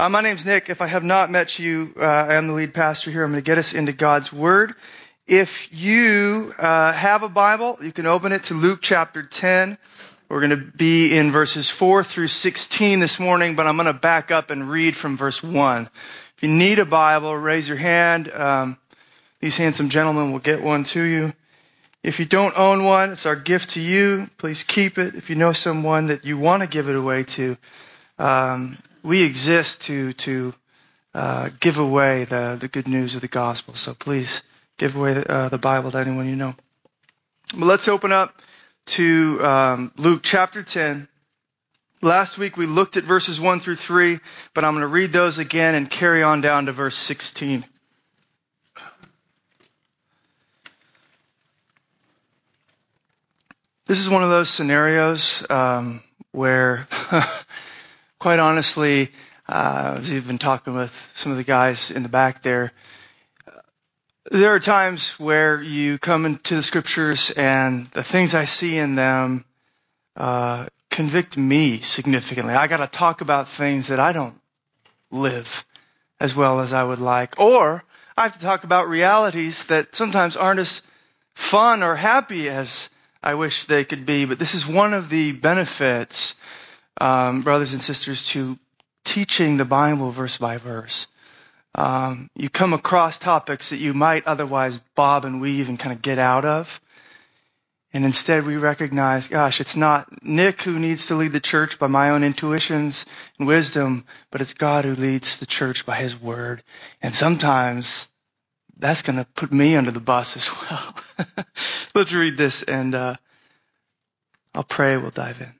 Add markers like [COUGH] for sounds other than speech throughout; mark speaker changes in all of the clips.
Speaker 1: Uh, my name's Nick. If I have not met you, uh, I am the lead pastor here. I'm going to get us into God's Word. If you uh, have a Bible, you can open it to Luke chapter 10. We're going to be in verses 4 through 16 this morning, but I'm going to back up and read from verse 1. If you need a Bible, raise your hand. Um, these handsome gentlemen will get one to you. If you don't own one, it's our gift to you. Please keep it. If you know someone that you want to give it away to, um, we exist to to uh, give away the the good news of the gospel. So please give away the, uh, the Bible to anyone you know. But let's open up to um, Luke chapter 10. Last week we looked at verses 1 through 3, but I'm going to read those again and carry on down to verse 16. This is one of those scenarios um, where [LAUGHS] quite honestly, uh, I was even talking with some of the guys in the back there. There are times where you come into the scriptures and the things I see in them uh, convict me significantly. I got to talk about things that I don't live as well as I would like, or I have to talk about realities that sometimes aren't as fun or happy as I wish they could be. But this is one of the benefits um, brothers and sisters, to teaching the Bible verse by verse. Um, you come across topics that you might otherwise bob and weave and kind of get out of. And instead we recognize, gosh, it's not Nick who needs to lead the church by my own intuitions and wisdom, but it's God who leads the church by his word. And sometimes that's going to put me under the bus as [LAUGHS] well. Let's read this and, uh, I'll pray. We'll dive in.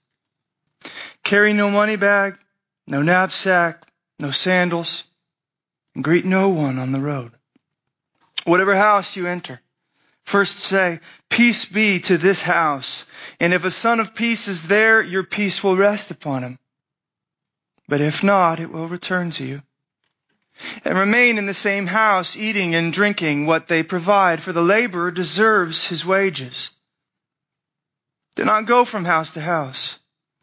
Speaker 1: Carry no money bag, no knapsack, no sandals, and greet no one on the road. Whatever house you enter, first say, peace be to this house. And if a son of peace is there, your peace will rest upon him. But if not, it will return to you. And remain in the same house, eating and drinking what they provide, for the laborer deserves his wages. Do not go from house to house.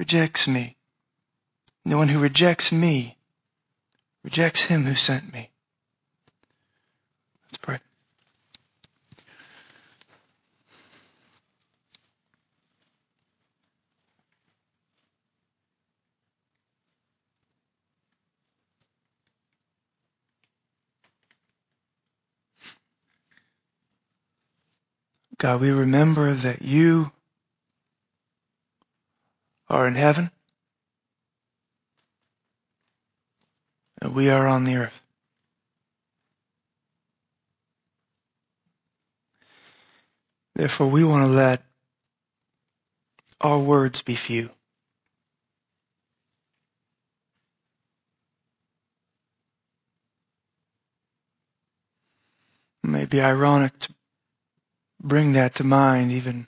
Speaker 1: rejects me. The one who rejects me rejects him who sent me. Let's pray. God, we remember that you are in heaven, and we are on the earth. Therefore, we want to let our words be few. It may be ironic to bring that to mind even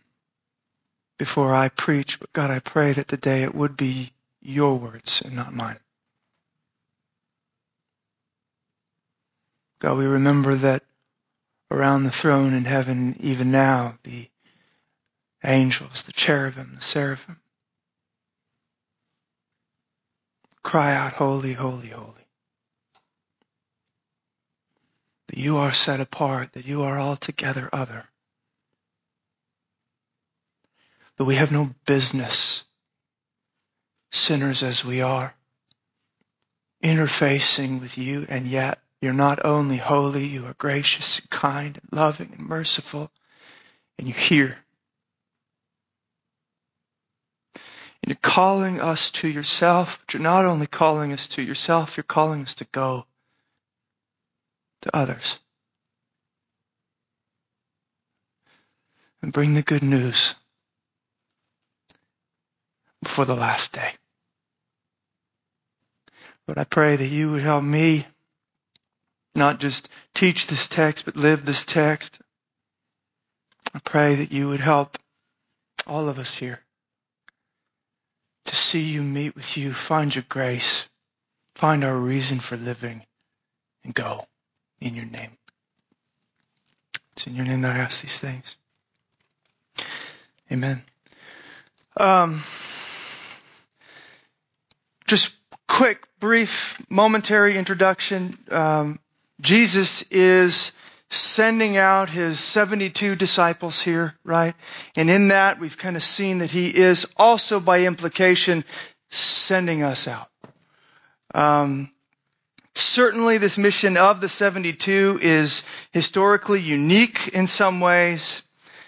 Speaker 1: before I preach, but God, I pray that today it would be your words and not mine. God, we remember that around the throne in heaven, even now, the angels, the cherubim, the seraphim, cry out, Holy, holy, holy. That you are set apart, that you are altogether other. That we have no business, sinners as we are, interfacing with you, and yet you're not only holy, you are gracious and kind and loving and merciful, and you hear. And you're calling us to yourself, but you're not only calling us to yourself, you're calling us to go to others. And bring the good news before the last day. But I pray that you would help me not just teach this text, but live this text. I pray that you would help all of us here to see you, meet with you, find your grace, find our reason for living, and go in your name. It's in your name that I ask these things. Amen. Um, just quick, brief, momentary introduction. Um, Jesus is sending out his 72 disciples here, right? And in that, we've kind of seen that he is also by implication sending us out. Um, certainly this mission of the 72 is historically unique in some ways.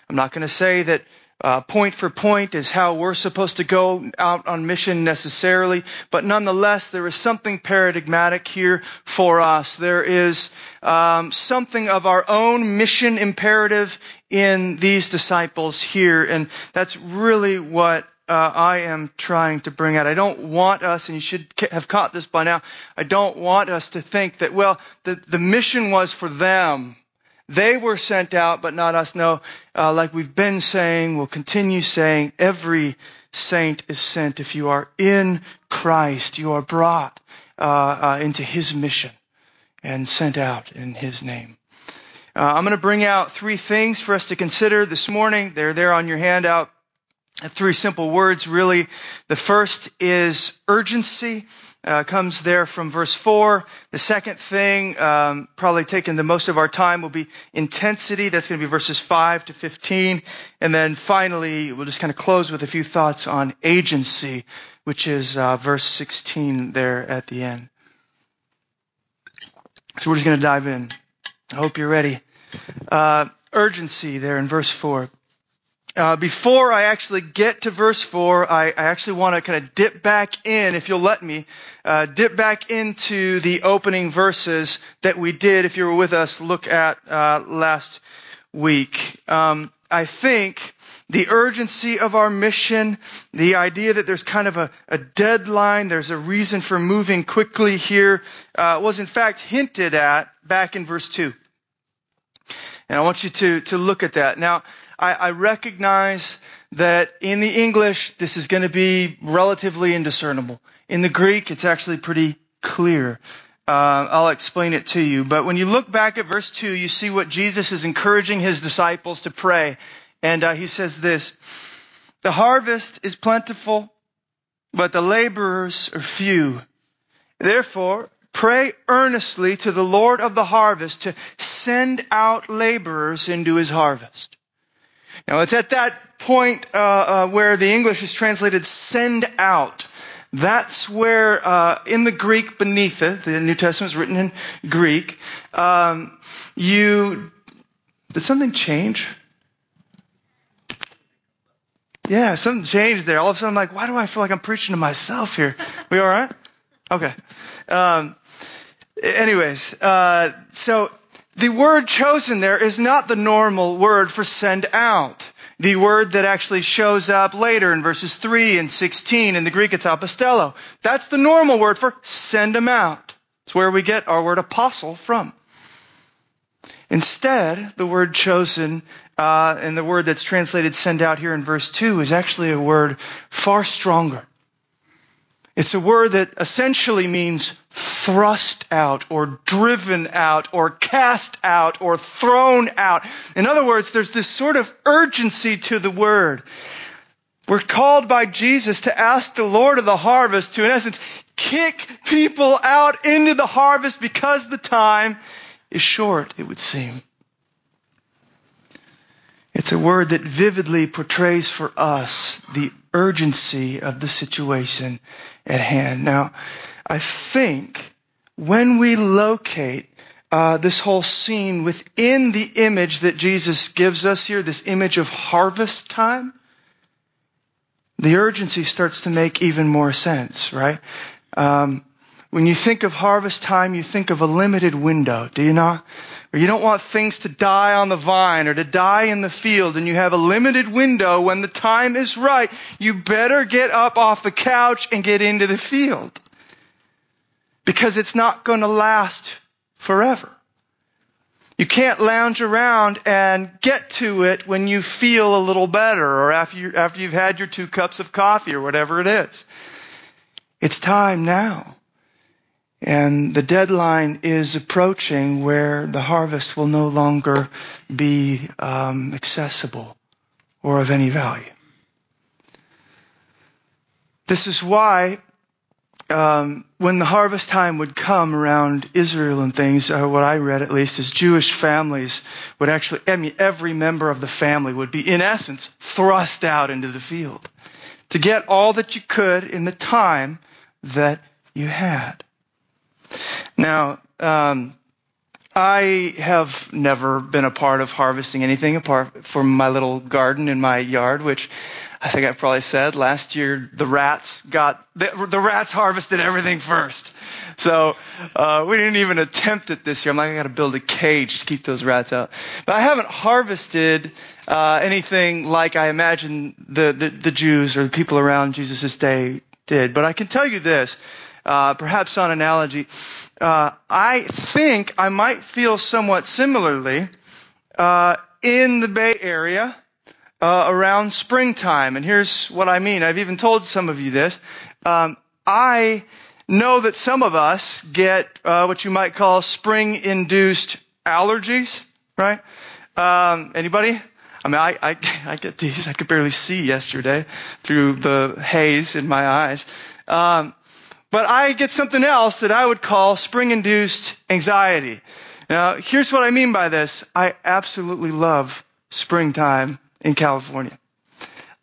Speaker 1: I'm not going to say that uh, point for point is how we're supposed to go out on mission necessarily, but nonetheless, there is something paradigmatic here for us. There is um, something of our own mission imperative in these disciples here, and that's really what uh, I am trying to bring out. I don't want us, and you should have caught this by now, I don't want us to think that, well, the, the mission was for them. They were sent out, but not us. No, uh, like we've been saying, we'll continue saying, every saint is sent. If you are in Christ, you are brought uh, uh, into His mission and sent out in His name. Uh, I'm going to bring out three things for us to consider this morning. They're there on your handout. Three simple words, really. The first is urgency uh, comes there from verse 4. The second thing, um, probably taking the most of our time, will be intensity. That's going to be verses 5 to 15. And then finally, we'll just kind of close with a few thoughts on agency, which is uh, verse 16 there at the end. So we're just going to dive in. I hope you're ready. Uh, urgency there in verse 4. Uh, before I actually get to verse 4, I, I actually want to kind of dip back in, if you'll let me, uh, dip back into the opening verses that we did, if you were with us, look at uh, last week. Um, I think the urgency of our mission, the idea that there's kind of a, a deadline, there's a reason for moving quickly here, uh, was in fact hinted at back in verse 2. And I want you to, to look at that. Now, I, I recognize that in the English, this is going to be relatively indiscernible. In the Greek, it's actually pretty clear. Uh, I'll explain it to you. But when you look back at verse 2, you see what Jesus is encouraging his disciples to pray. And uh, he says this, The harvest is plentiful, but the laborers are few. Therefore, pray earnestly to the Lord of the harvest to send out laborers into his harvest. Now it's at that point uh, uh, where the English is translated "send out." That's where, uh, in the Greek beneath it, the New Testament is written in Greek. Um, you did something change? Yeah, something changed there. All of a sudden, I'm like, why do I feel like I'm preaching to myself here? We all right? Okay. Um, anyways, uh, so the word chosen there is not the normal word for send out. The word that actually shows up later in verses 3 and 16 in the Greek, it's apostello. That's the normal word for send them out. It's where we get our word apostle from. Instead, the word chosen, uh, and the word that's translated send out here in verse 2 is actually a word far stronger. It's a word that essentially means thrust out or driven out or cast out or thrown out. In other words, there's this sort of urgency to the word. We're called by Jesus to ask the Lord of the harvest to, in essence, kick people out into the harvest because the time is short, it would seem. It's a word that vividly portrays for us the urgency of the situation at hand. Now, I think when we locate uh, this whole scene within the image that Jesus gives us here, this image of harvest time, the urgency starts to make even more sense, right? Um, when you think of harvest time, you think of a limited window, do you not? Or you don't want things to die on the vine or to die in the field and you have a limited window when the time is right. You better get up off the couch and get into the field. Because it's not going to last forever. You can't lounge around and get to it when you feel a little better or after, you, after you've had your two cups of coffee or whatever it is. It's time now. And the deadline is approaching where the harvest will no longer be um, accessible or of any value. This is why um, when the harvest time would come around Israel and things, uh, what I read at least is Jewish families would actually, I mean, every member of the family would be, in essence, thrust out into the field to get all that you could in the time that you had. Now, um, I have never been a part of harvesting anything apart from my little garden in my yard, which I think I've probably said last year the rats got the, the rats harvested everything first. So uh, we didn't even attempt it this year. I'm like I got to build a cage to keep those rats out. But I haven't harvested uh, anything like I imagine the, the the Jews or the people around Jesus' day did. But I can tell you this, uh, perhaps on analogy uh, I think I might feel somewhat similarly uh, in the Bay Area uh, around springtime. And here's what I mean. I've even told some of you this. Um, I know that some of us get uh, what you might call spring-induced allergies, right? Um, anybody? I mean, I, I, [LAUGHS] I, get these. I could barely see yesterday through the haze in my eyes. Um, but I get something else that I would call spring-induced anxiety. Now, here's what I mean by this. I absolutely love springtime in California.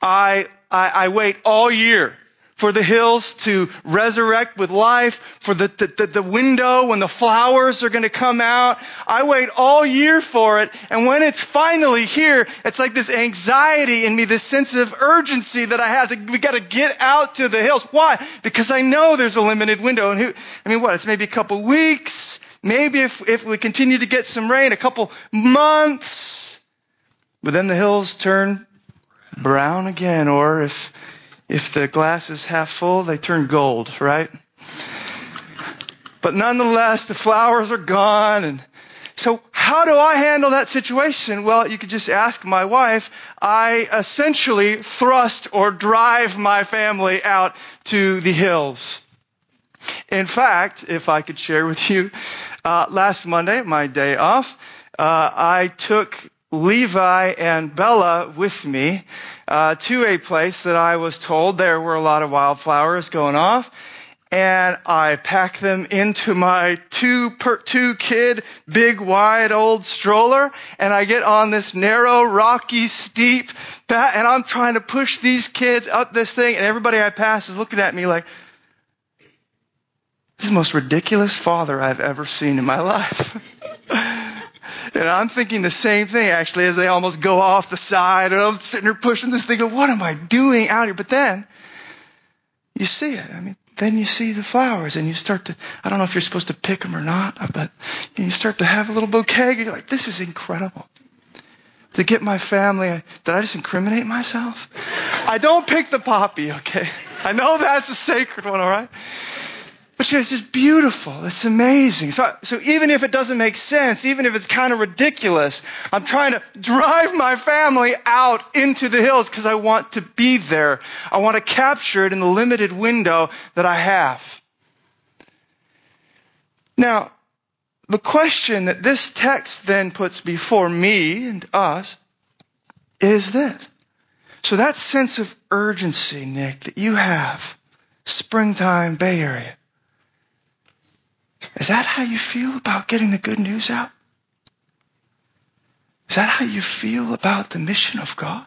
Speaker 1: I, I, I wait all year for the hills to resurrect with life, for the, the, the, window when the flowers are going to come out. I wait all year for it. And when it's finally here, it's like this anxiety in me, this sense of urgency that I have to, we got to get out to the hills. Why? Because I know there's a limited window. And who, I mean, what? It's maybe a couple weeks. Maybe if, if we continue to get some rain, a couple months. But then the hills turn brown again. Or if, if the glass is half full, they turn gold, right? But nonetheless, the flowers are gone. And so how do I handle that situation? Well, you could just ask my wife. I essentially thrust or drive my family out to the hills. In fact, if I could share with you, uh, last Monday, my day off, uh, I took Levi and Bella with me uh, to a place that I was told there were a lot of wildflowers going off. And I packed them into my two per, two kid, big, wide, old stroller, and I get on this narrow, rocky, steep path, and I'm trying to push these kids up this thing, and everybody I pass is looking at me like, this is the most ridiculous father I've ever seen in my life. [LAUGHS] And I'm thinking the same thing actually as they almost go off the side and I'm sitting there pushing this thing, what am I doing out here? But then you see it. I mean, then you see the flowers and you start to, I don't know if you're supposed to pick them or not, but you start to have a little bouquet. You're like, this is incredible. To get my family, did I just incriminate myself? I don't pick the poppy, okay? I know that's a sacred one, alright? But it's just beautiful. It's amazing. So, so even if it doesn't make sense, even if it's kind of ridiculous, I'm trying to drive my family out into the hills because I want to be there. I want to capture it in the limited window that I have. Now, the question that this text then puts before me and us is this. So that sense of urgency, Nick, that you have, springtime Bay Area, is that how you feel about getting the good news out? Is that how you feel about the mission of God?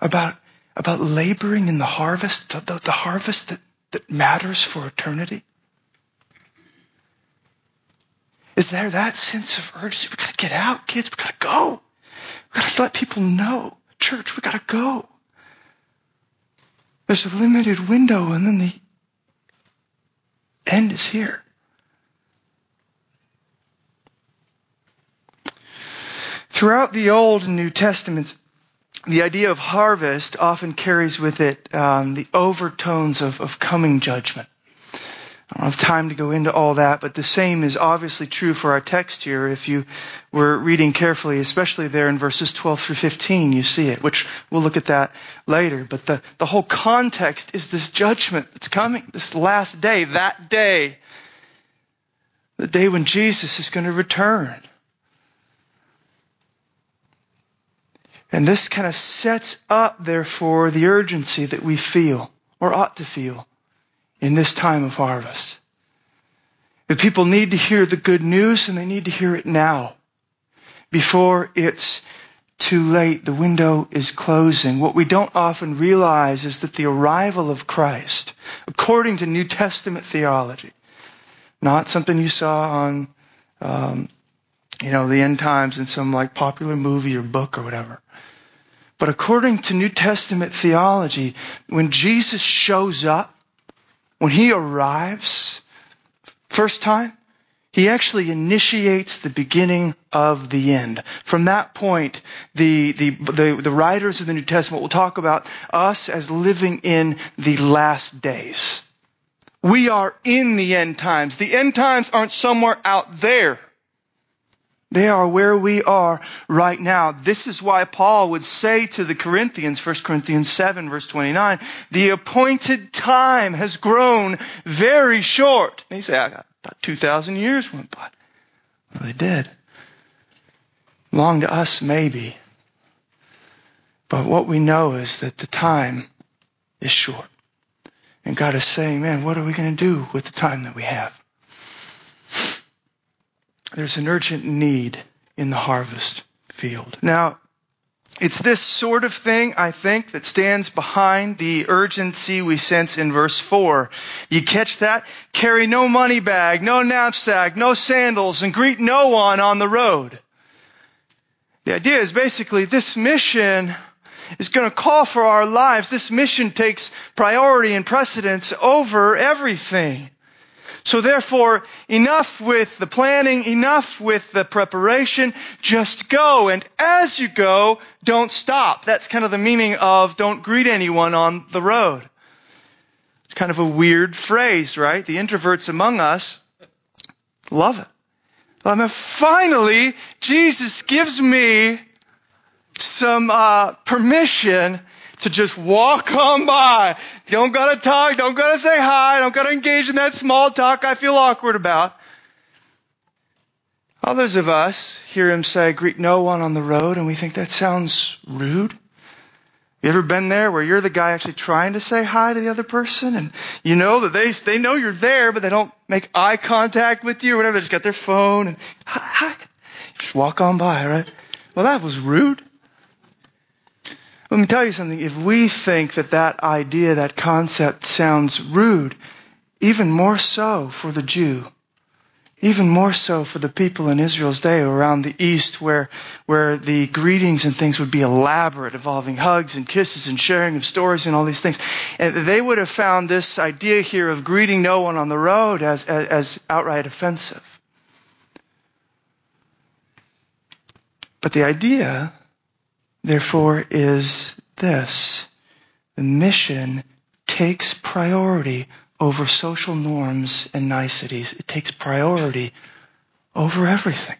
Speaker 1: About, about laboring in the harvest, the, the, the harvest that, that matters for eternity? Is there that sense of urgency? We gotta get out, kids. We gotta go. We gotta let people know. Church, we gotta go. There's a limited window and then the end is here. Throughout the Old and New Testaments, the idea of harvest often carries with it um, the overtones of, of coming judgment. I don't have time to go into all that, but the same is obviously true for our text here. If you were reading carefully, especially there in verses 12 through 15, you see it, which we'll look at that later. But the, the whole context is this judgment that's coming, this last day, that day, the day when Jesus is going to return. And this kind of sets up, therefore, the urgency that we feel, or ought to feel, in this time of harvest. If people need to hear the good news, and they need to hear it now, before it's too late, the window is closing. What we don't often realize is that the arrival of Christ, according to New Testament theology, not something you saw on, um, you know, the end times in some like popular movie or book or whatever. But according to New Testament theology, when Jesus shows up, when he arrives, first time, he actually initiates the beginning of the end. From that point, the, the, the, the, writers of the New Testament will talk about us as living in the last days. We are in the end times. The end times aren't somewhere out there. They are where we are right now. This is why Paul would say to the Corinthians, 1 Corinthians 7 verse 29, the appointed time has grown very short. And he said, I thought 2,000 years went by. Well, they did. Long to us, maybe. But what we know is that the time is short. And God is saying, man, what are we going to do with the time that we have? There's an urgent need in the harvest field. Now, it's this sort of thing, I think, that stands behind the urgency we sense in verse 4. You catch that? Carry no money bag, no knapsack, no sandals, and greet no one on the road. The idea is basically this mission is going to call for our lives. This mission takes priority and precedence over everything. So therefore, enough with the planning, enough with the preparation, just go. And as you go, don't stop. That's kind of the meaning of don't greet anyone on the road. It's kind of a weird phrase, right? The introverts among us love it. I mean, finally, Jesus gives me some uh, permission to just walk on by. Don't gotta talk, don't gotta say hi, don't gotta engage in that small talk I feel awkward about. Others of us hear him say, greet no one on the road, and we think that sounds rude. You ever been there where you're the guy actually trying to say hi to the other person and you know that they, they know you're there, but they don't make eye contact with you or whatever. They just got their phone and hi, hi. Just walk on by, right? Well, that was rude. Let me tell you something. If we think that that idea, that concept sounds rude, even more so for the Jew, even more so for the people in Israel's day around the east where, where the greetings and things would be elaborate, involving hugs and kisses and sharing of stories and all these things. And they would have found this idea here of greeting no one on the road as, as, as outright offensive. But the idea therefore, is this. The mission takes priority over social norms and niceties. It takes priority over everything.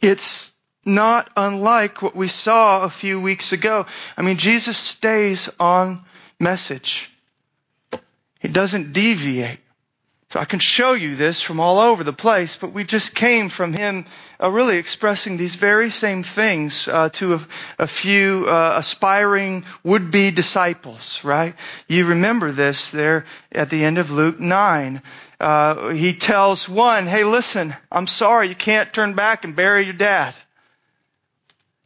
Speaker 1: It's not unlike what we saw a few weeks ago. I mean, Jesus stays on message. He doesn't deviate. So I can show you this from all over the place, but we just came from him uh, really expressing these very same things uh, to a, a few uh, aspiring would-be disciples, right? You remember this there at the end of Luke 9. Uh, he tells one, hey listen, I'm sorry you can't turn back and bury your dad.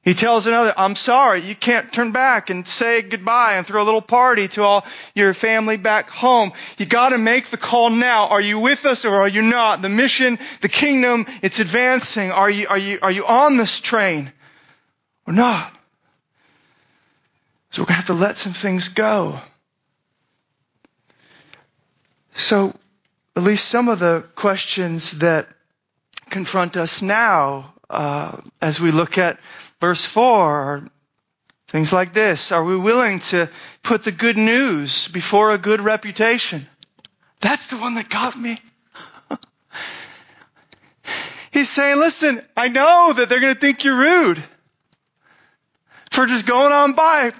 Speaker 1: He tells another, I'm sorry, you can't turn back and say goodbye and throw a little party to all your family back home. You gotta make the call now. Are you with us or are you not? The mission, the kingdom, it's advancing. Are you, are you, are you on this train or not? So we're gonna have to let some things go. So, at least some of the questions that confront us now, uh, as we look at Verse 4, things like this. Are we willing to put the good news before a good reputation? That's the one that got me. [LAUGHS] He's saying, listen, I know that they're going to think you're rude for just going on by.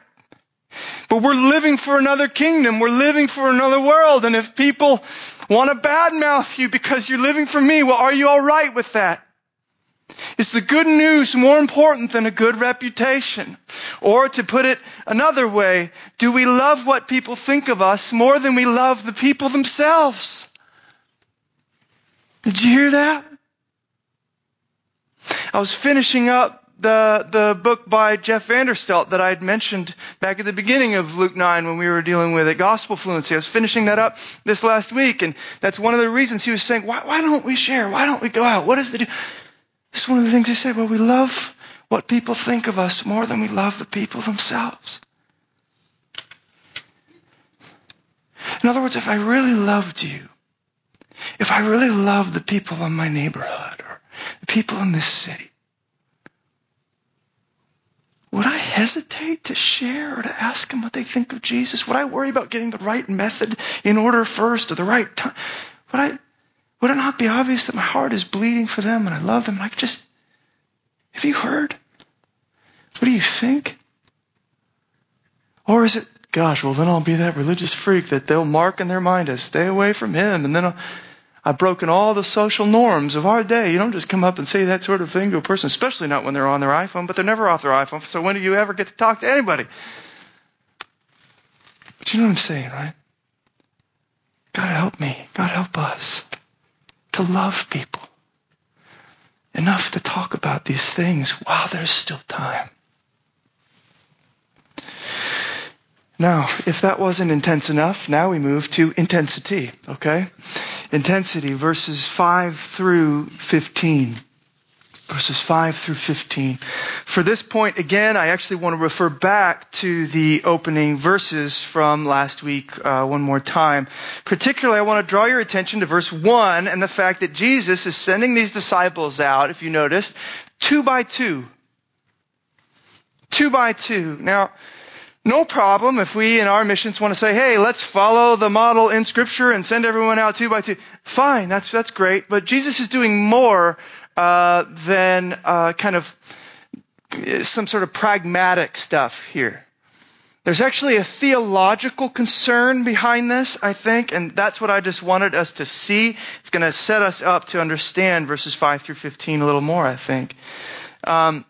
Speaker 1: But we're living for another kingdom. We're living for another world. And if people want to badmouth you because you're living for me, well, are you all right with that? Is the good news more important than a good reputation? Or to put it another way, do we love what people think of us more than we love the people themselves? Did you hear that? I was finishing up the, the book by Jeff Vanderstelt that I had mentioned back at the beginning of Luke 9 when we were dealing with it, Gospel Fluency. I was finishing that up this last week, and that's one of the reasons he was saying, why, why don't we share? Why don't we go out? What is the it's one of the things he said. Well, we love what people think of us more than we love the people themselves. In other words, if I really loved you, if I really loved the people in my neighborhood or the people in this city, would I hesitate to share or to ask them what they think of Jesus? Would I worry about getting the right method in order first or the right time? Would I, would it not be obvious that my heart is bleeding for them and I love them? I just, have you heard? What do you think? Or is it, gosh, well then I'll be that religious freak that they'll mark in their mind as stay away from him and then I'll, I've broken all the social norms of our day. You don't just come up and say that sort of thing to a person, especially not when they're on their iPhone, but they're never off their iPhone. So when do you ever get to talk to anybody? But you know what I'm saying, right? God help me. God help us to love people enough to talk about these things while there's still time. Now, if that wasn't intense enough, now we move to intensity, okay? Intensity, verses 5 through 15 verses 5 through 15. For this point, again, I actually want to refer back to the opening verses from last week uh, one more time. Particularly, I want to draw your attention to verse 1 and the fact that Jesus is sending these disciples out, if you noticed, two by two. Two by two. Now, no problem if we in our missions want to say, hey, let's follow the model in scripture and send everyone out two by two. Fine, that's, that's great. But Jesus is doing more uh, than uh, kind of some sort of pragmatic stuff here. There's actually a theological concern behind this, I think, and that's what I just wanted us to see. It's going to set us up to understand verses 5 through 15 a little more, I think. Um,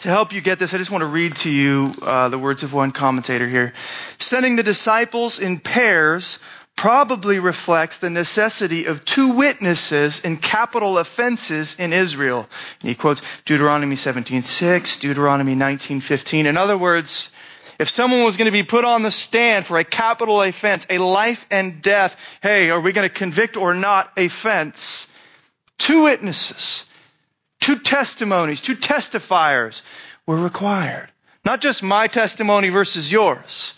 Speaker 1: to help you get this, I just want to read to you uh, the words of one commentator here. Sending the disciples in pairs probably reflects the necessity of two witnesses in capital offenses in Israel. And he quotes Deuteronomy 17:6, Deuteronomy 19:15. In other words, if someone was going to be put on the stand for a capital offense, a life and death, hey, are we going to convict or not offense? Two witnesses, two testimonies, two testifiers were required. Not just my testimony versus yours,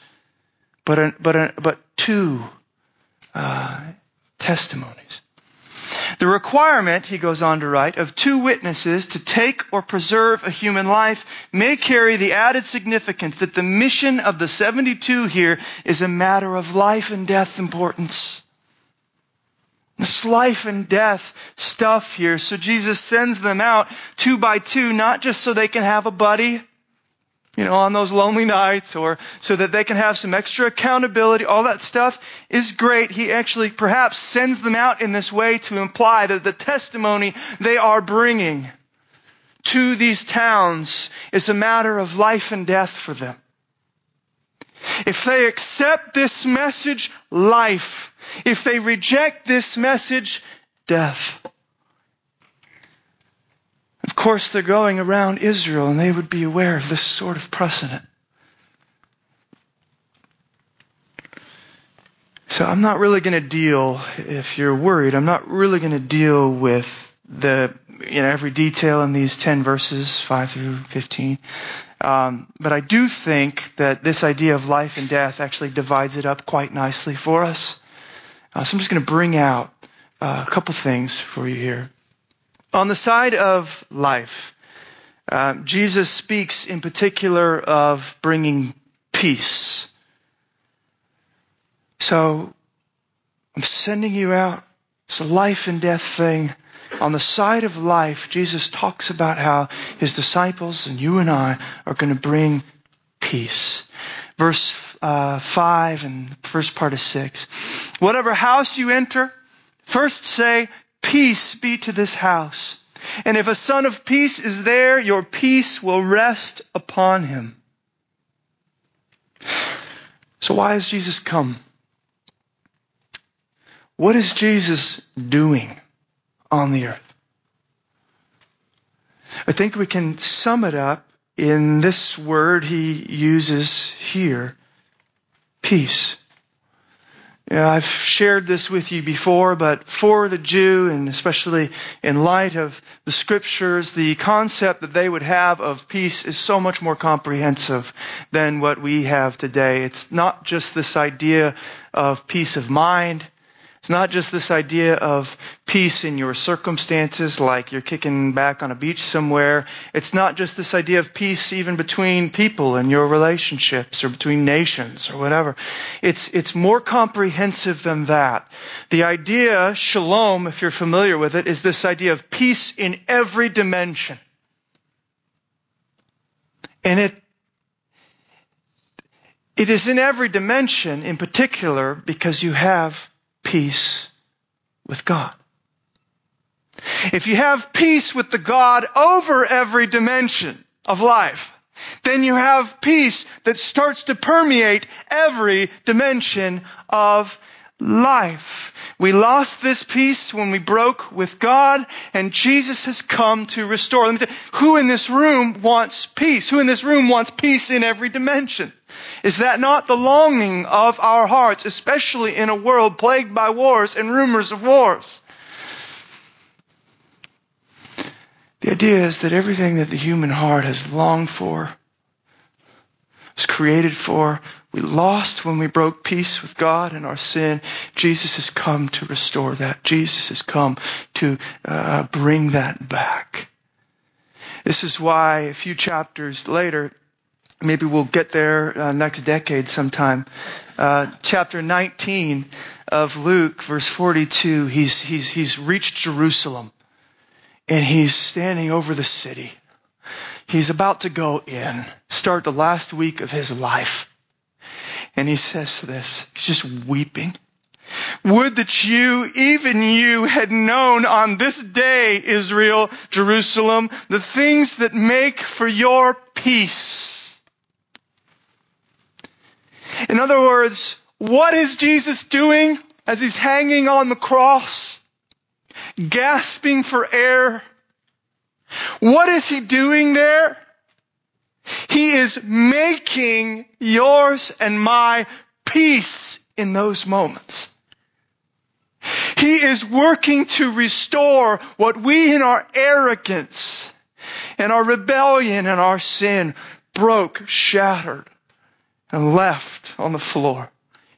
Speaker 1: but, but, but two uh, testimonies. The requirement, he goes on to write, of two witnesses to take or preserve a human life may carry the added significance that the mission of the 72 here is a matter of life and death importance. This life and death stuff here. So Jesus sends them out two by two, not just so they can have a buddy, you know, on those lonely nights or so that they can have some extra accountability. All that stuff is great. He actually perhaps sends them out in this way to imply that the testimony they are bringing to these towns is a matter of life and death for them. If they accept this message, life. If they reject this message, death. Of course, they're going around Israel and they would be aware of this sort of precedent. So I'm not really going to deal, if you're worried, I'm not really going to deal with the, you know, every detail in these 10 verses, 5 through 15. Um, but I do think that this idea of life and death actually divides it up quite nicely for us. Uh, so I'm just going to bring out uh, a couple things for you here. On the side of life, uh, Jesus speaks in particular of bringing peace. So I'm sending you out. It's a life and death thing. On the side of life, Jesus talks about how his disciples and you and I are going to bring peace. Verse uh, 5 and the first part of 6. Whatever house you enter, first say, Peace be to this house. And if a son of peace is there, your peace will rest upon him. So why has Jesus come? What is Jesus doing on the earth? I think we can sum it up in this word he uses here. Peace. Yeah, I've shared this with you before, but for the Jew, and especially in light of the scriptures, the concept that they would have of peace is so much more comprehensive than what we have today. It's not just this idea of peace of mind. It's not just this idea of peace in your circumstances, like you're kicking back on a beach somewhere. It's not just this idea of peace even between people and your relationships or between nations or whatever. It's, it's more comprehensive than that. The idea, shalom, if you're familiar with it, is this idea of peace in every dimension. And it it is in every dimension in particular because you have peace with God. If you have peace with the God over every dimension of life, then you have peace that starts to permeate every dimension of life. We lost this peace when we broke with God, and Jesus has come to restore. Let me tell you, who in this room wants peace? Who in this room wants peace in every dimension? Is that not the longing of our hearts, especially in a world plagued by wars and rumors of wars? The idea is that everything that the human heart has longed for, was created for, we lost when we broke peace with God and our sin. Jesus has come to restore that. Jesus has come to uh, bring that back. This is why a few chapters later, maybe we'll get there uh, next decade sometime. Uh, chapter 19 of Luke, verse 42, he's, he's, he's reached Jerusalem and he's standing over the city. He's about to go in, start the last week of his life. And he says this, he's just weeping. Would that you, even you, had known on this day, Israel, Jerusalem, the things that make for your peace. In other words, what is Jesus doing as he's hanging on the cross? Gasping for air. What is he doing there? He is making yours and my peace in those moments. He is working to restore what we in our arrogance and our rebellion and our sin broke, shattered, and left on the floor.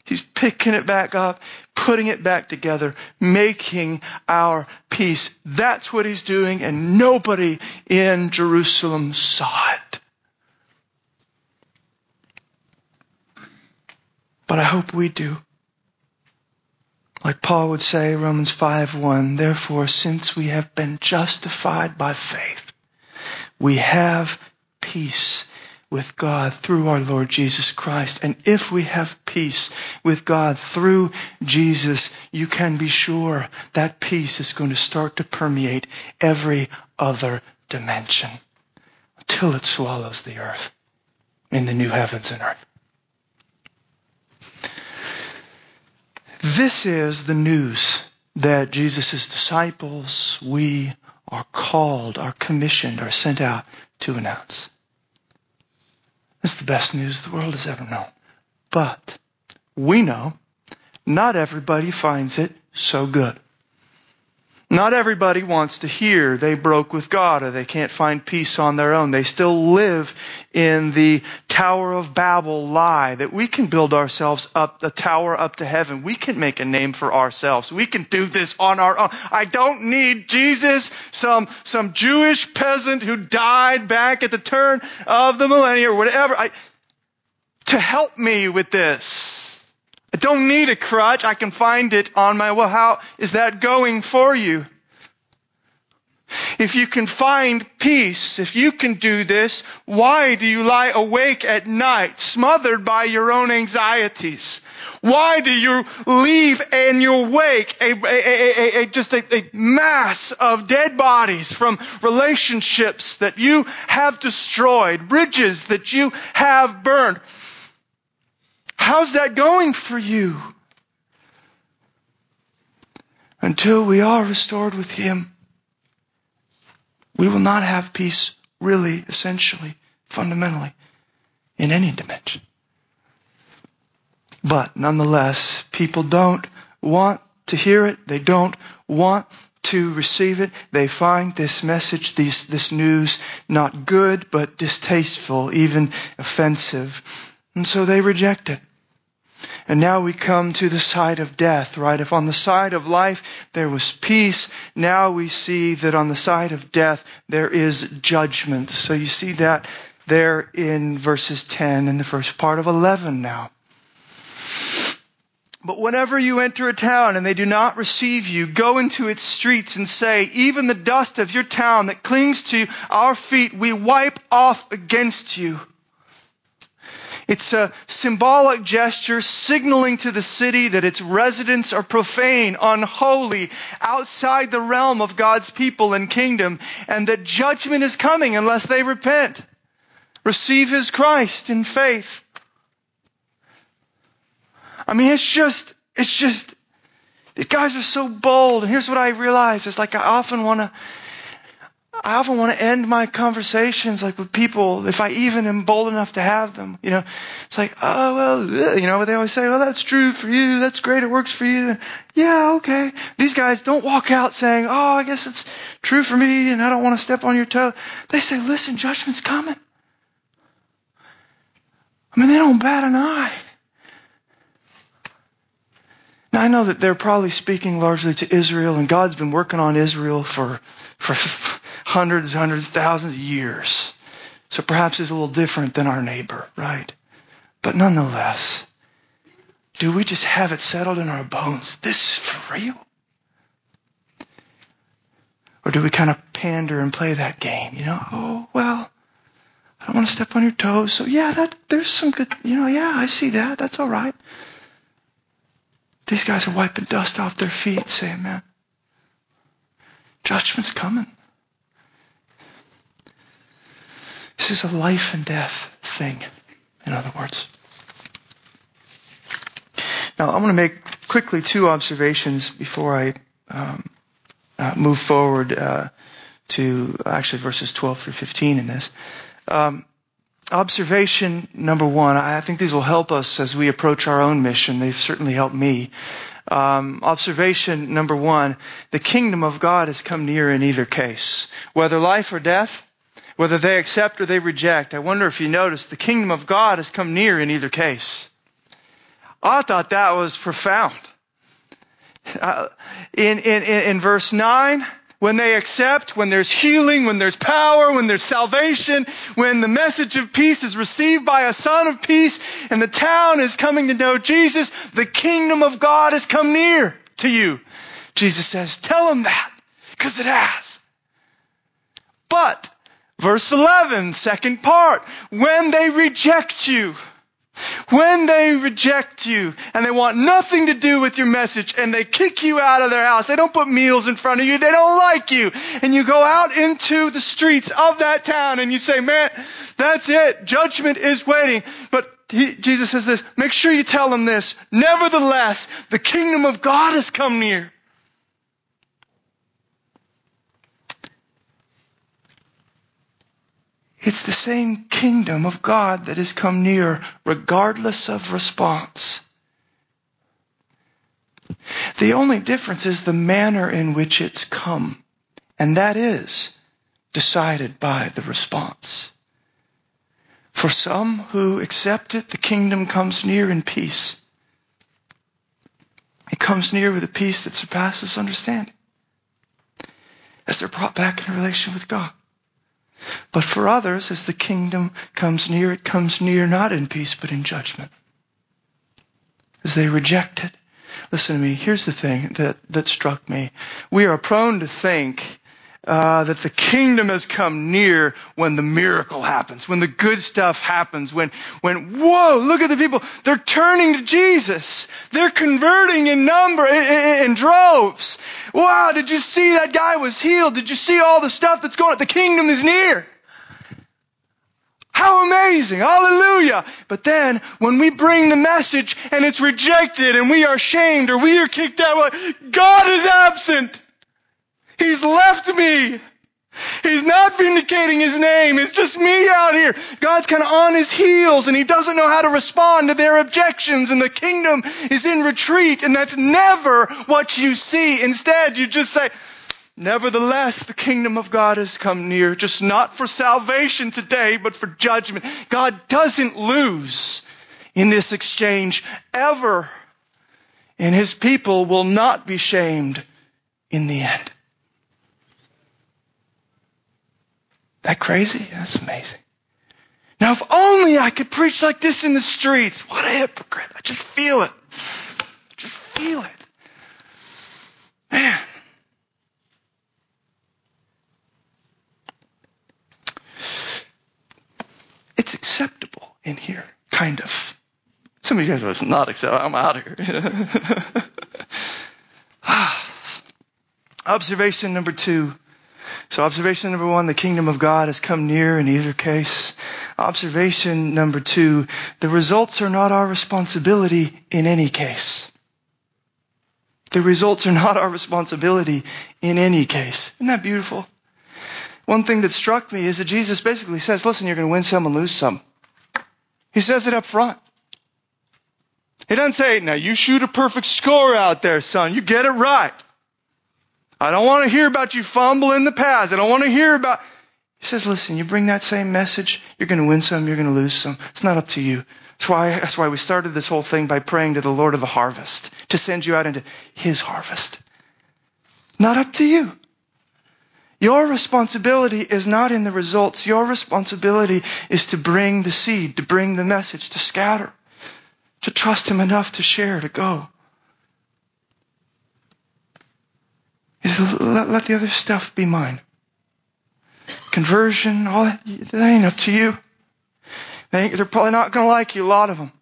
Speaker 1: He's picking it back up, putting it back together, making our peace. That's what he's doing, and nobody in Jerusalem saw it. But I hope we do. Like Paul would say, Romans 5 1, therefore, since we have been justified by faith, we have peace with God through our Lord Jesus Christ. And if we have peace with God through Jesus, you can be sure that peace is going to start to permeate every other dimension until it swallows the earth in the new heavens and earth. This is the news that Jesus' disciples, we are called, are commissioned, are sent out to announce. It's the best news the world has ever known. But we know not everybody finds it so good. Not everybody wants to hear they broke with God or they can't find peace on their own. They still live in the Tower of Babel lie that we can build ourselves up, the tower up to heaven. We can make a name for ourselves. We can do this on our own. I don't need Jesus, some, some Jewish peasant who died back at the turn of the millennium or whatever, I, to help me with this. I don't need a crutch. I can find it on my, well, how is that going for you? If you can find peace, if you can do this, why do you lie awake at night, smothered by your own anxieties? Why do you leave in your wake a, a, a, just a, mass of dead bodies from relationships that you have destroyed, bridges that you have burned? How's that going for you? Until we are restored with Him, we will not have peace really, essentially, fundamentally, in any dimension. But nonetheless, people don't want to hear it. They don't want to receive it. They find this message, these, this news, not good, but distasteful, even offensive. And so they reject it. And now we come to the side of death, right? If on the side of life there was peace, now we see that on the side of death there is judgment. So you see that there in verses 10 and the first part of 11 now. But whenever you enter a town and they do not receive you, go into its streets and say, even the dust of your town that clings to our feet, we wipe off against you. It's a symbolic gesture signaling to the city that its residents are profane, unholy, outside the realm of God's people and kingdom, and that judgment is coming unless they repent. Receive His Christ in faith. I mean, it's just, it's just, these guys are so bold. And here's what I realize. It's like I often want to, I often want to end my conversations like with people, if I even am bold enough to have them. You know, it's like, oh well, you know, they always say, well, that's true for you, that's great, it works for you. Yeah, okay. These guys don't walk out saying, oh, I guess it's true for me, and I don't want to step on your toe. They say, listen, judgment's coming. I mean, they don't bat an eye. Now I know that they're probably speaking largely to Israel, and God's been working on Israel for for hundreds, hundreds, thousands of years. So perhaps it's a little different than our neighbor, right? But nonetheless, do we just have it settled in our bones? This is for real? Or do we kind of pander and play that game? You know, oh, well, I don't want to step on your toes. So yeah, that, there's some good, you know, yeah, I see that. That's all right. These guys are wiping dust off their feet saying, man, judgment's coming. This is a life and death thing, in other words. Now, I'm going to make quickly two observations before I um, uh, move forward uh, to actually verses 12 through 15 in this. Um, observation number one, I think these will help us as we approach our own mission. They've certainly helped me. Um, observation number one, the kingdom of God has come near in either case. Whether life or death, whether they accept or they reject. I wonder if you notice the kingdom of God has come near in either case. I thought that was profound. Uh, in, in, in verse 9, when they accept, when there's healing, when there's power, when there's salvation, when the message of peace is received by a son of peace and the town is coming to know Jesus, the kingdom of God has come near to you. Jesus says, tell them that, because it has. But, verse 11, second part, when they reject you, when they reject you and they want nothing to do with your message and they kick you out of their house, they don't put meals in front of you, they don't like you, and you go out into the streets of that town and you say, man, that's it. Judgment is waiting. But he, Jesus says this, make sure you tell them this. Nevertheless, the kingdom of God has come near. It's the same kingdom of God that has come near regardless of response. The only difference is the manner in which it's come. And that is decided by the response. For some who accept it, the kingdom comes near in peace. It comes near with a peace that surpasses understanding. As they're brought back in a relation with God. But for others, as the kingdom comes near, it comes near not in peace, but in judgment. As they reject it. Listen to me. Here's the thing that, that struck me. We are prone to think uh, that the kingdom has come near when the miracle happens, when the good stuff happens, when, when, whoa, look at the people. They're turning to Jesus. They're converting in number, in, in droves. Wow, did you see that guy was healed? Did you see all the stuff that's going on? The kingdom is near. How amazing. Hallelujah. But then when we bring the message and it's rejected and we are shamed or we are kicked out, God is absent. He's left me. He's not vindicating his name. It's just me out here. God's kind of on his heels and he doesn't know how to respond to their objections and the kingdom is in retreat and that's never what you see. Instead, you just say, Nevertheless, the kingdom of God has come near, just not for salvation today, but for judgment. God doesn't lose in this exchange ever. And his people will not be shamed in the end. That crazy? That's amazing. Now, if only I could preach like this in the streets. What a hypocrite. I just feel it. I Just feel it. Man. It's acceptable in here, kind of. Some of you guys are, not acceptable. I'm out of here. [LAUGHS] Ah. Observation number two so observation number one, the kingdom of God has come near in either case. Observation number two, the results are not our responsibility in any case. The results are not our responsibility in any case. Isn't that beautiful? One thing that struck me is that Jesus basically says, listen, you're going to win some and lose some. He says it up front. He doesn't say, now you shoot a perfect score out there, son. You get it right. I don't want to hear about you fumble in the past. I don't want to hear about. He says, listen, you bring that same message, you're going to win some, you're going to lose some. It's not up to you. That's why, that's why we started this whole thing by praying to the Lord of the harvest to send you out into His harvest. Not up to you. Your responsibility is not in the results. Your responsibility is to bring the seed, to bring the message, to scatter, to trust Him enough to share, to go. Let, let the other stuff be mine. Conversion, all that, that ain't up to you. They, they're probably not going to like you, a lot of them.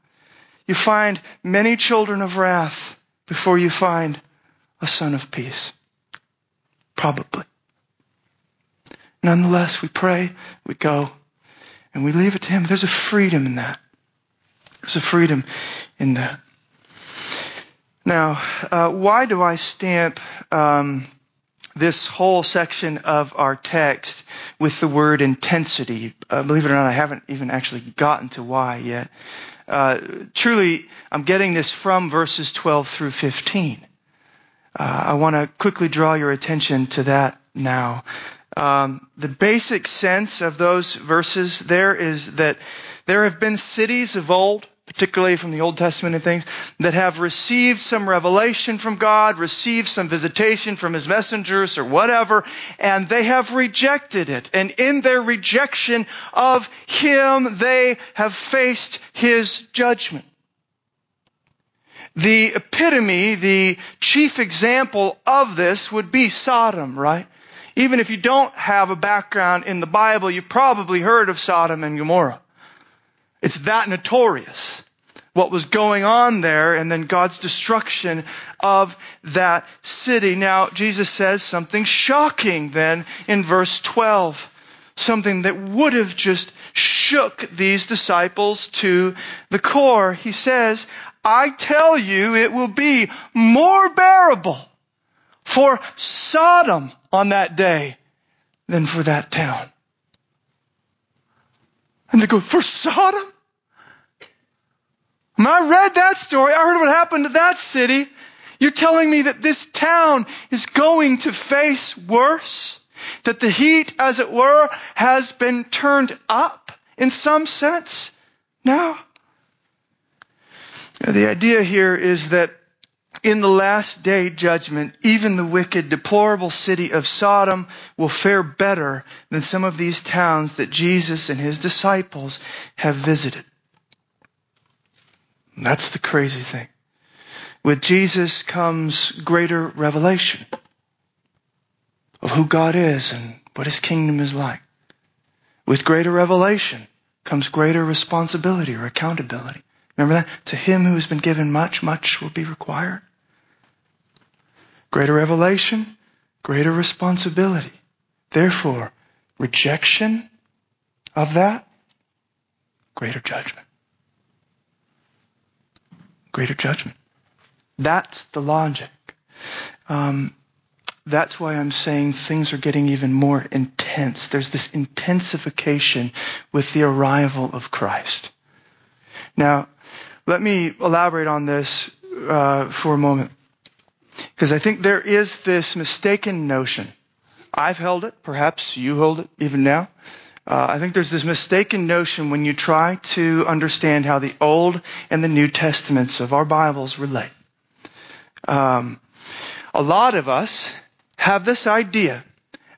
Speaker 1: You find many children of wrath before you find a son of peace. Probably. Nonetheless, we pray, we go, and we leave it to Him. There's a freedom in that. There's a freedom in that. Now, uh, why do I stamp um, this whole section of our text with the word intensity. Uh, believe it or not, I haven't even actually gotten to why yet. Uh, truly, I'm getting this from verses 12 through 15. Uh, I want to quickly draw your attention to that now. Um, the basic sense of those verses there is that there have been cities of old particularly from the Old Testament and things, that have received some revelation from God, received some visitation from His messengers or whatever, and they have rejected it. And in their rejection of Him, they have faced His judgment. The epitome, the chief example of this would be Sodom, right? Even if you don't have a background in the Bible, you've probably heard of Sodom and Gomorrah. It's that notorious what was going on there and then God's destruction of that city. Now, Jesus says something shocking then in verse 12. Something that would have just shook these disciples to the core. He says, I tell you, it will be more bearable for Sodom on that day than for that town. And they go, for Sodom? When I read that story, I heard what happened to that city. You're telling me that this town is going to face worse? That the heat, as it were, has been turned up in some sense now? The idea here is that in the last day judgment, even the wicked, deplorable city of Sodom will fare better than some of these towns that Jesus and his disciples have visited. That's the crazy thing. With Jesus comes greater revelation of who God is and what his kingdom is like. With greater revelation comes greater responsibility or accountability. Remember that? To him who has been given much, much will be required. Greater revelation, greater responsibility. Therefore, rejection of that, greater judgment greater judgment. That's the logic. Um, that's why I'm saying things are getting even more intense. There's this intensification with the arrival of Christ. Now, let me elaborate on this uh, for a moment. Because I think there is this mistaken notion. I've held it, perhaps you hold it even now, uh, I think there's this mistaken notion when you try to understand how the Old and the New Testaments of our Bibles relate. Um, a lot of us have this idea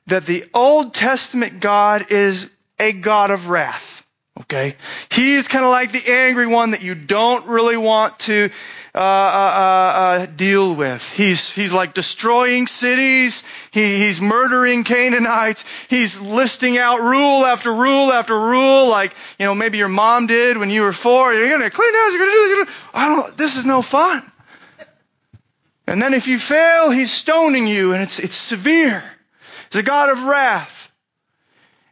Speaker 1: that the Old Testament God is a God of wrath. Okay? He's kind of like the angry one that you don't really want to uh, uh, uh, uh, deal with. He's he's like destroying cities. He, he's murdering Canaanites. He's listing out rule after rule after rule, like you know maybe your mom did when you were four. You're going to clean house. You're going to do this. I don't. This is no fun. And then if you fail, he's stoning you, and it's it's severe. He's a God of wrath.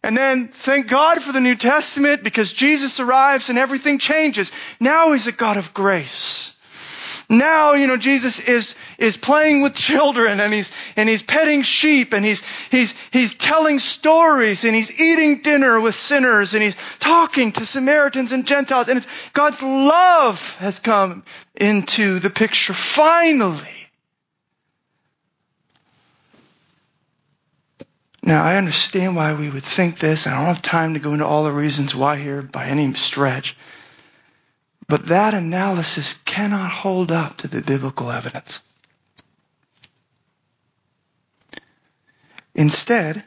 Speaker 1: And then thank God for the New Testament because Jesus arrives and everything changes. Now he's a God of grace. Now, you know, Jesus is, is playing with children and he's, and he's petting sheep and he's, he's, he's telling stories and he's eating dinner with sinners and he's talking to Samaritans and Gentiles and it's, God's love has come into the picture finally. Now, I understand why we would think this. I don't have time to go into all the reasons why here by any stretch. But that analysis cannot hold up to the biblical evidence. Instead,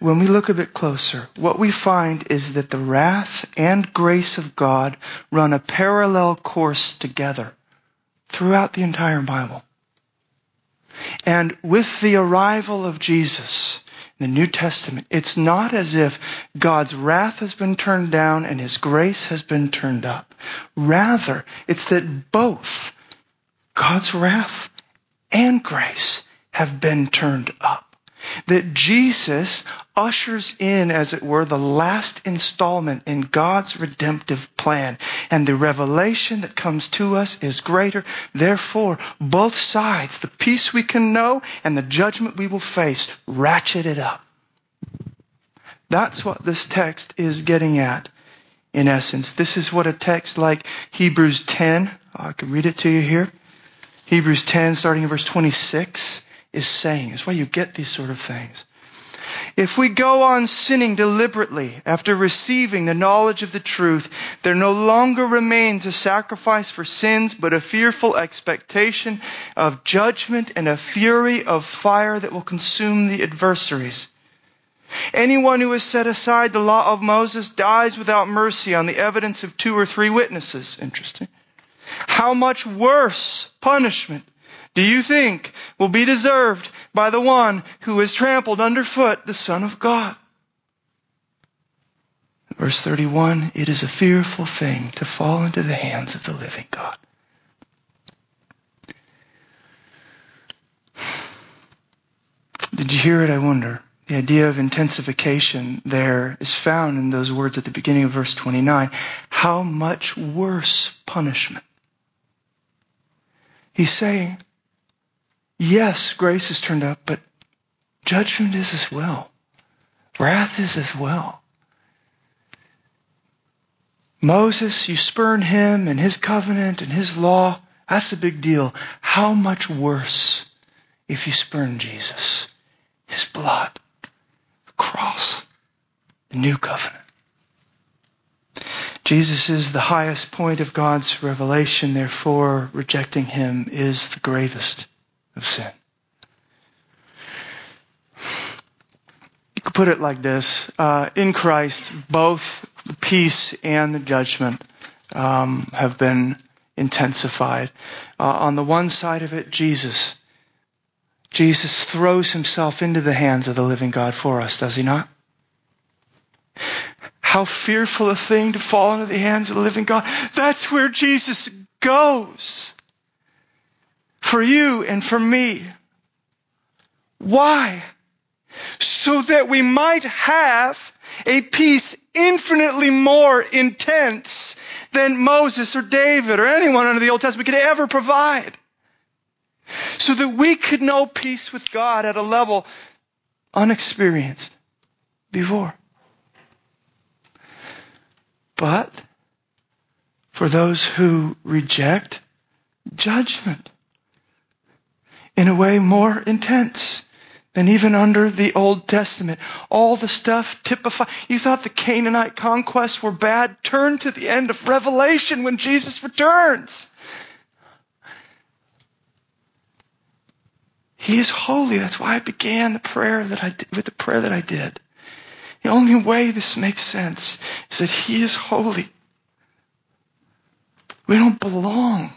Speaker 1: when we look a bit closer, what we find is that the wrath and grace of God run a parallel course together throughout the entire Bible. And with the arrival of Jesus, in the New Testament, it's not as if God's wrath has been turned down and His grace has been turned up. Rather, it's that both God's wrath and grace have been turned up. That Jesus ushers in, as it were, the last installment in God's redemptive plan. And the revelation that comes to us is greater. Therefore, both sides, the peace we can know and the judgment we will face, ratchet it up. That's what this text is getting at in essence. This is what a text like Hebrews 10, I can read it to you here. Hebrews 10, starting in verse 26, is saying. It's why you get these sort of things. If we go on sinning deliberately after receiving the knowledge of the truth, there no longer remains a sacrifice for sins, but a fearful expectation of judgment and a fury of fire that will consume the adversaries. Anyone who has set aside the law of Moses dies without mercy on the evidence of two or three witnesses. Interesting. How much worse punishment do you think will be deserved by the one who has trampled underfoot the Son of God? Verse 31, it is a fearful thing to fall into the hands of the living God. [SIGHS] Did you hear it? I wonder. The idea of intensification there is found in those words at the beginning of verse 29. How much worse punishment. He's saying, yes, grace is turned up, but judgment is as well. Wrath is as well. Moses, you spurn him and his covenant and his law. That's a big deal. How much worse if you spurn Jesus, his blood, cross, the new covenant. Jesus is the highest point of God's revelation, therefore rejecting him is the gravest of sin. You could put it like this. Uh, in Christ, both the peace and the judgment um, have been intensified. Uh, on the one side of it, Jesus. Jesus throws himself into the hands of the living God for us, does he not? How fearful a thing to fall into the hands of the living God. That's where Jesus goes. For you and for me. Why? So that we might have a peace infinitely more intense than Moses or David or anyone under the Old Testament could ever provide. So that we could know peace with God at a level unexperienced before. But for those who reject, judgment in a way more intense than even under the Old Testament. All the stuff typified. You thought the Canaanite conquests were bad? Turn to the end of Revelation when Jesus returns. He is holy. That's why I began the prayer that I did, with the prayer that I did. The only way this makes sense is that He is holy. We don't belong.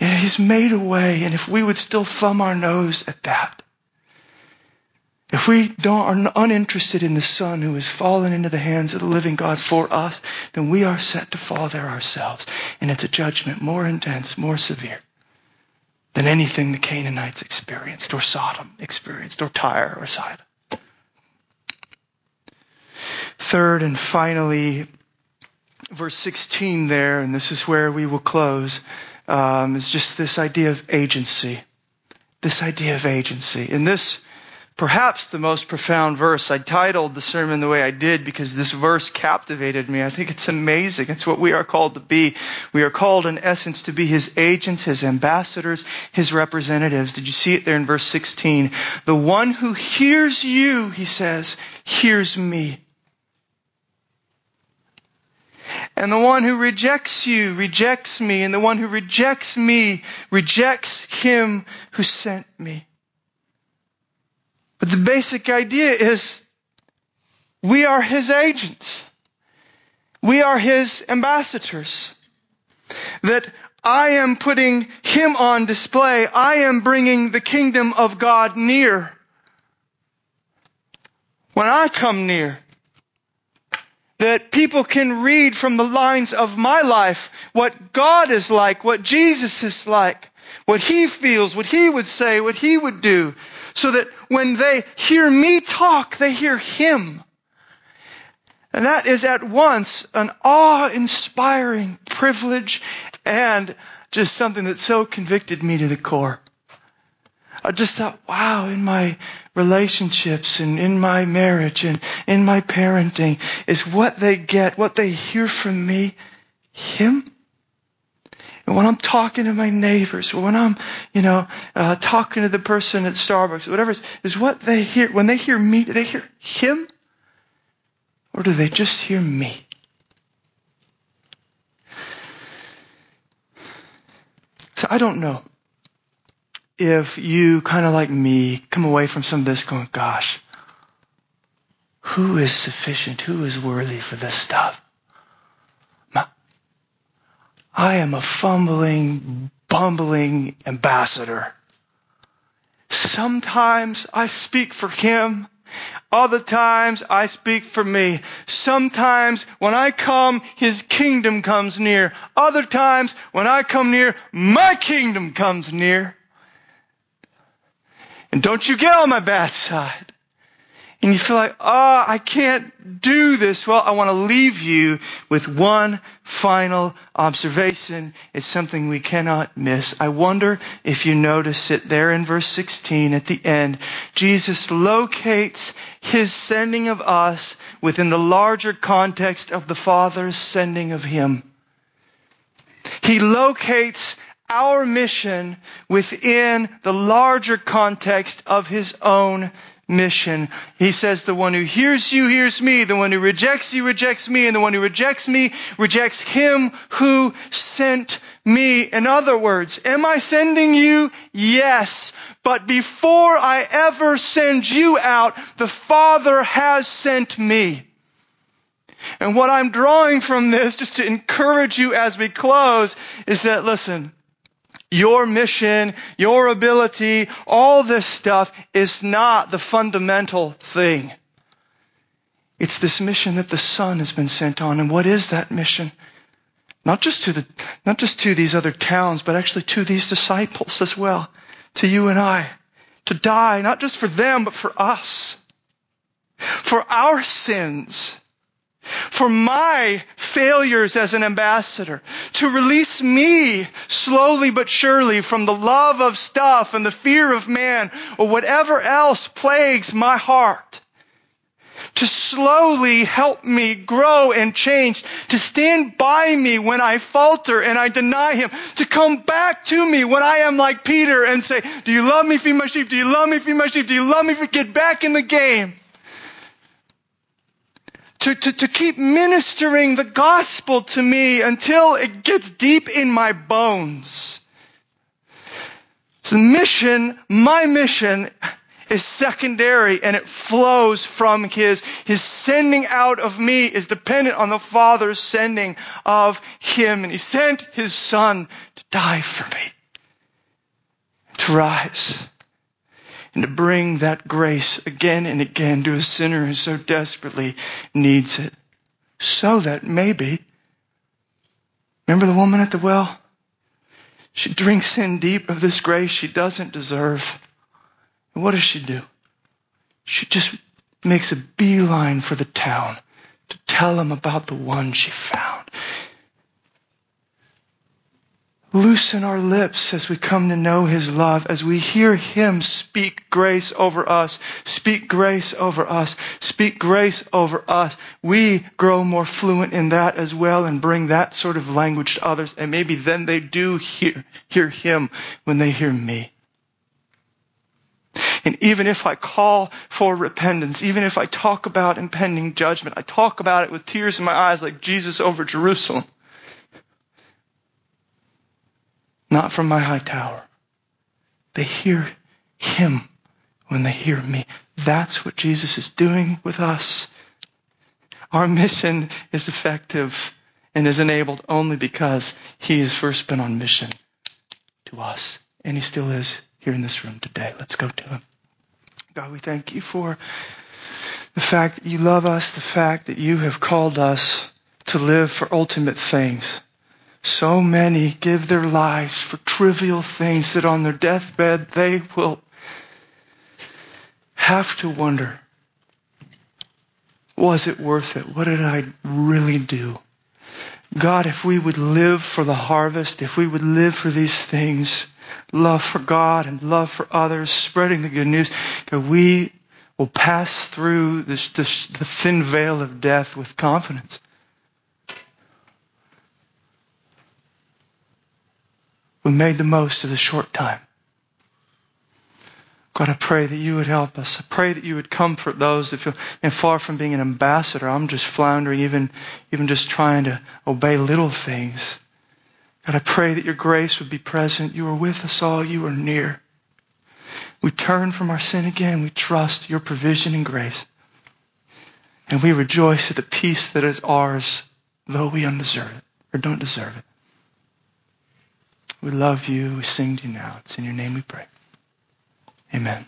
Speaker 1: And He's made a way, and if we would still thumb our nose at that, if we don't, are uninterested in the Son who has fallen into the hands of the living God for us, then we are set to fall there ourselves. And it's a judgment more intense, more severe than anything the Canaanites experienced, or Sodom experienced, or Tyre or Sidon. Third and finally, verse 16 there, and this is where we will close, um, is just this idea of agency. This idea of agency. In this, perhaps the most profound verse, I titled the sermon the way I did because this verse captivated me. I think it's amazing. It's what we are called to be. We are called in essence to be His agents, His ambassadors, His representatives. Did you see it there in verse 16? The one who hears you, He says, hears me. And the one who rejects you rejects me, and the one who rejects me rejects him who sent me. But the basic idea is we are his agents. We are his ambassadors. That I am putting him on display. I am bringing the kingdom of God near. When I come near, that people can read from the lines of my life what God is like, what Jesus is like, what He feels, what He would say, what He would do, so that when they hear me talk, they hear Him. And that is at once an awe-inspiring privilege and just something that so convicted me to the core. I just thought, wow, in my relationships and in my marriage and in my parenting is what they get, what they hear from me, Him. And when I'm talking to my neighbors, when I'm, you know, uh, talking to the person at Starbucks, whatever is, is what they hear. When they hear me, do they hear him? Or do they just hear me? So I don't know if you kind of like me come away from some of this going, gosh, who is sufficient? Who is worthy for this stuff? I am a fumbling, bumbling ambassador. Sometimes I speak for him. Other times I speak for me. Sometimes when I come, his kingdom comes near. Other times when I come near, my kingdom comes near. And don't you get on my bad side and you feel like, oh, I can't do this. Well, I want to leave you with one final observation. It's something we cannot miss. I wonder if you notice it there in verse 16 at the end. Jesus locates his sending of us within the larger context of the Father's sending of him. He locates our mission within the larger context of his own mission. He says, the one who hears you hears me, the one who rejects you rejects me, and the one who rejects me rejects him who sent me. In other words, am I sending you? Yes. But before I ever send you out, the Father has sent me. And what I'm drawing from this, just to encourage you as we close, is that listen, your mission, your ability, all this stuff is not the fundamental thing. It's this mission that the Son has been sent on. And what is that mission? Not just to the, not just to these other towns, but actually to these disciples as well. To you and I. To die, not just for them, but for us. For our sins for my failures as an ambassador, to release me slowly but surely from the love of stuff and the fear of man or whatever else plagues my heart. To slowly help me grow and change, to stand by me when I falter and I deny him, to come back to me when I am like Peter and say, do you love me, feed my sheep? Do you love me, feed my sheep? Do you love me, get back in the game? To, to, to keep ministering the gospel to me until it gets deep in my bones. So the mission, my mission, is secondary and it flows from his. His sending out of me is dependent on the Father's sending of him. And he sent his son to die for me, to rise and to bring that grace again and again to a sinner who so desperately needs it. So that maybe, remember the woman at the well? She drinks in deep of this grace she doesn't deserve. And what does she do? She just makes a beeline for the town to tell them about the one she found loosen our lips as we come to know His love, as we hear Him speak grace over us, speak grace over us, speak grace over us. We grow more fluent in that as well and bring that sort of language to others. And maybe then they do hear, hear Him when they hear me. And even if I call for repentance, even if I talk about impending judgment, I talk about it with tears in my eyes like Jesus over Jerusalem. Not from my high tower. They hear him when they hear me. That's what Jesus is doing with us. Our mission is effective and is enabled only because he has first been on mission to us. And he still is here in this room today. Let's go to him. God, we thank you for the fact that you love us, the fact that you have called us to live for ultimate things. So many give their lives for trivial things that on their deathbed they will have to wonder, was it worth it? What did I really do? God, if we would live for the harvest, if we would live for these things, love for God and love for others, spreading the good news, God, we will pass through this, this, the thin veil of death with confidence. We made the most of the short time. God, I pray that you would help us. I pray that you would comfort those that feel, and far from being an ambassador, I'm just floundering, even, even just trying to obey little things. God, I pray that your grace would be present. You are with us all. You are near. We turn from our sin again. We trust your provision and grace. And we rejoice at the peace that is ours, though we undeserve it or don't deserve it. We love you. We sing to you now. It's in your name we pray. Amen.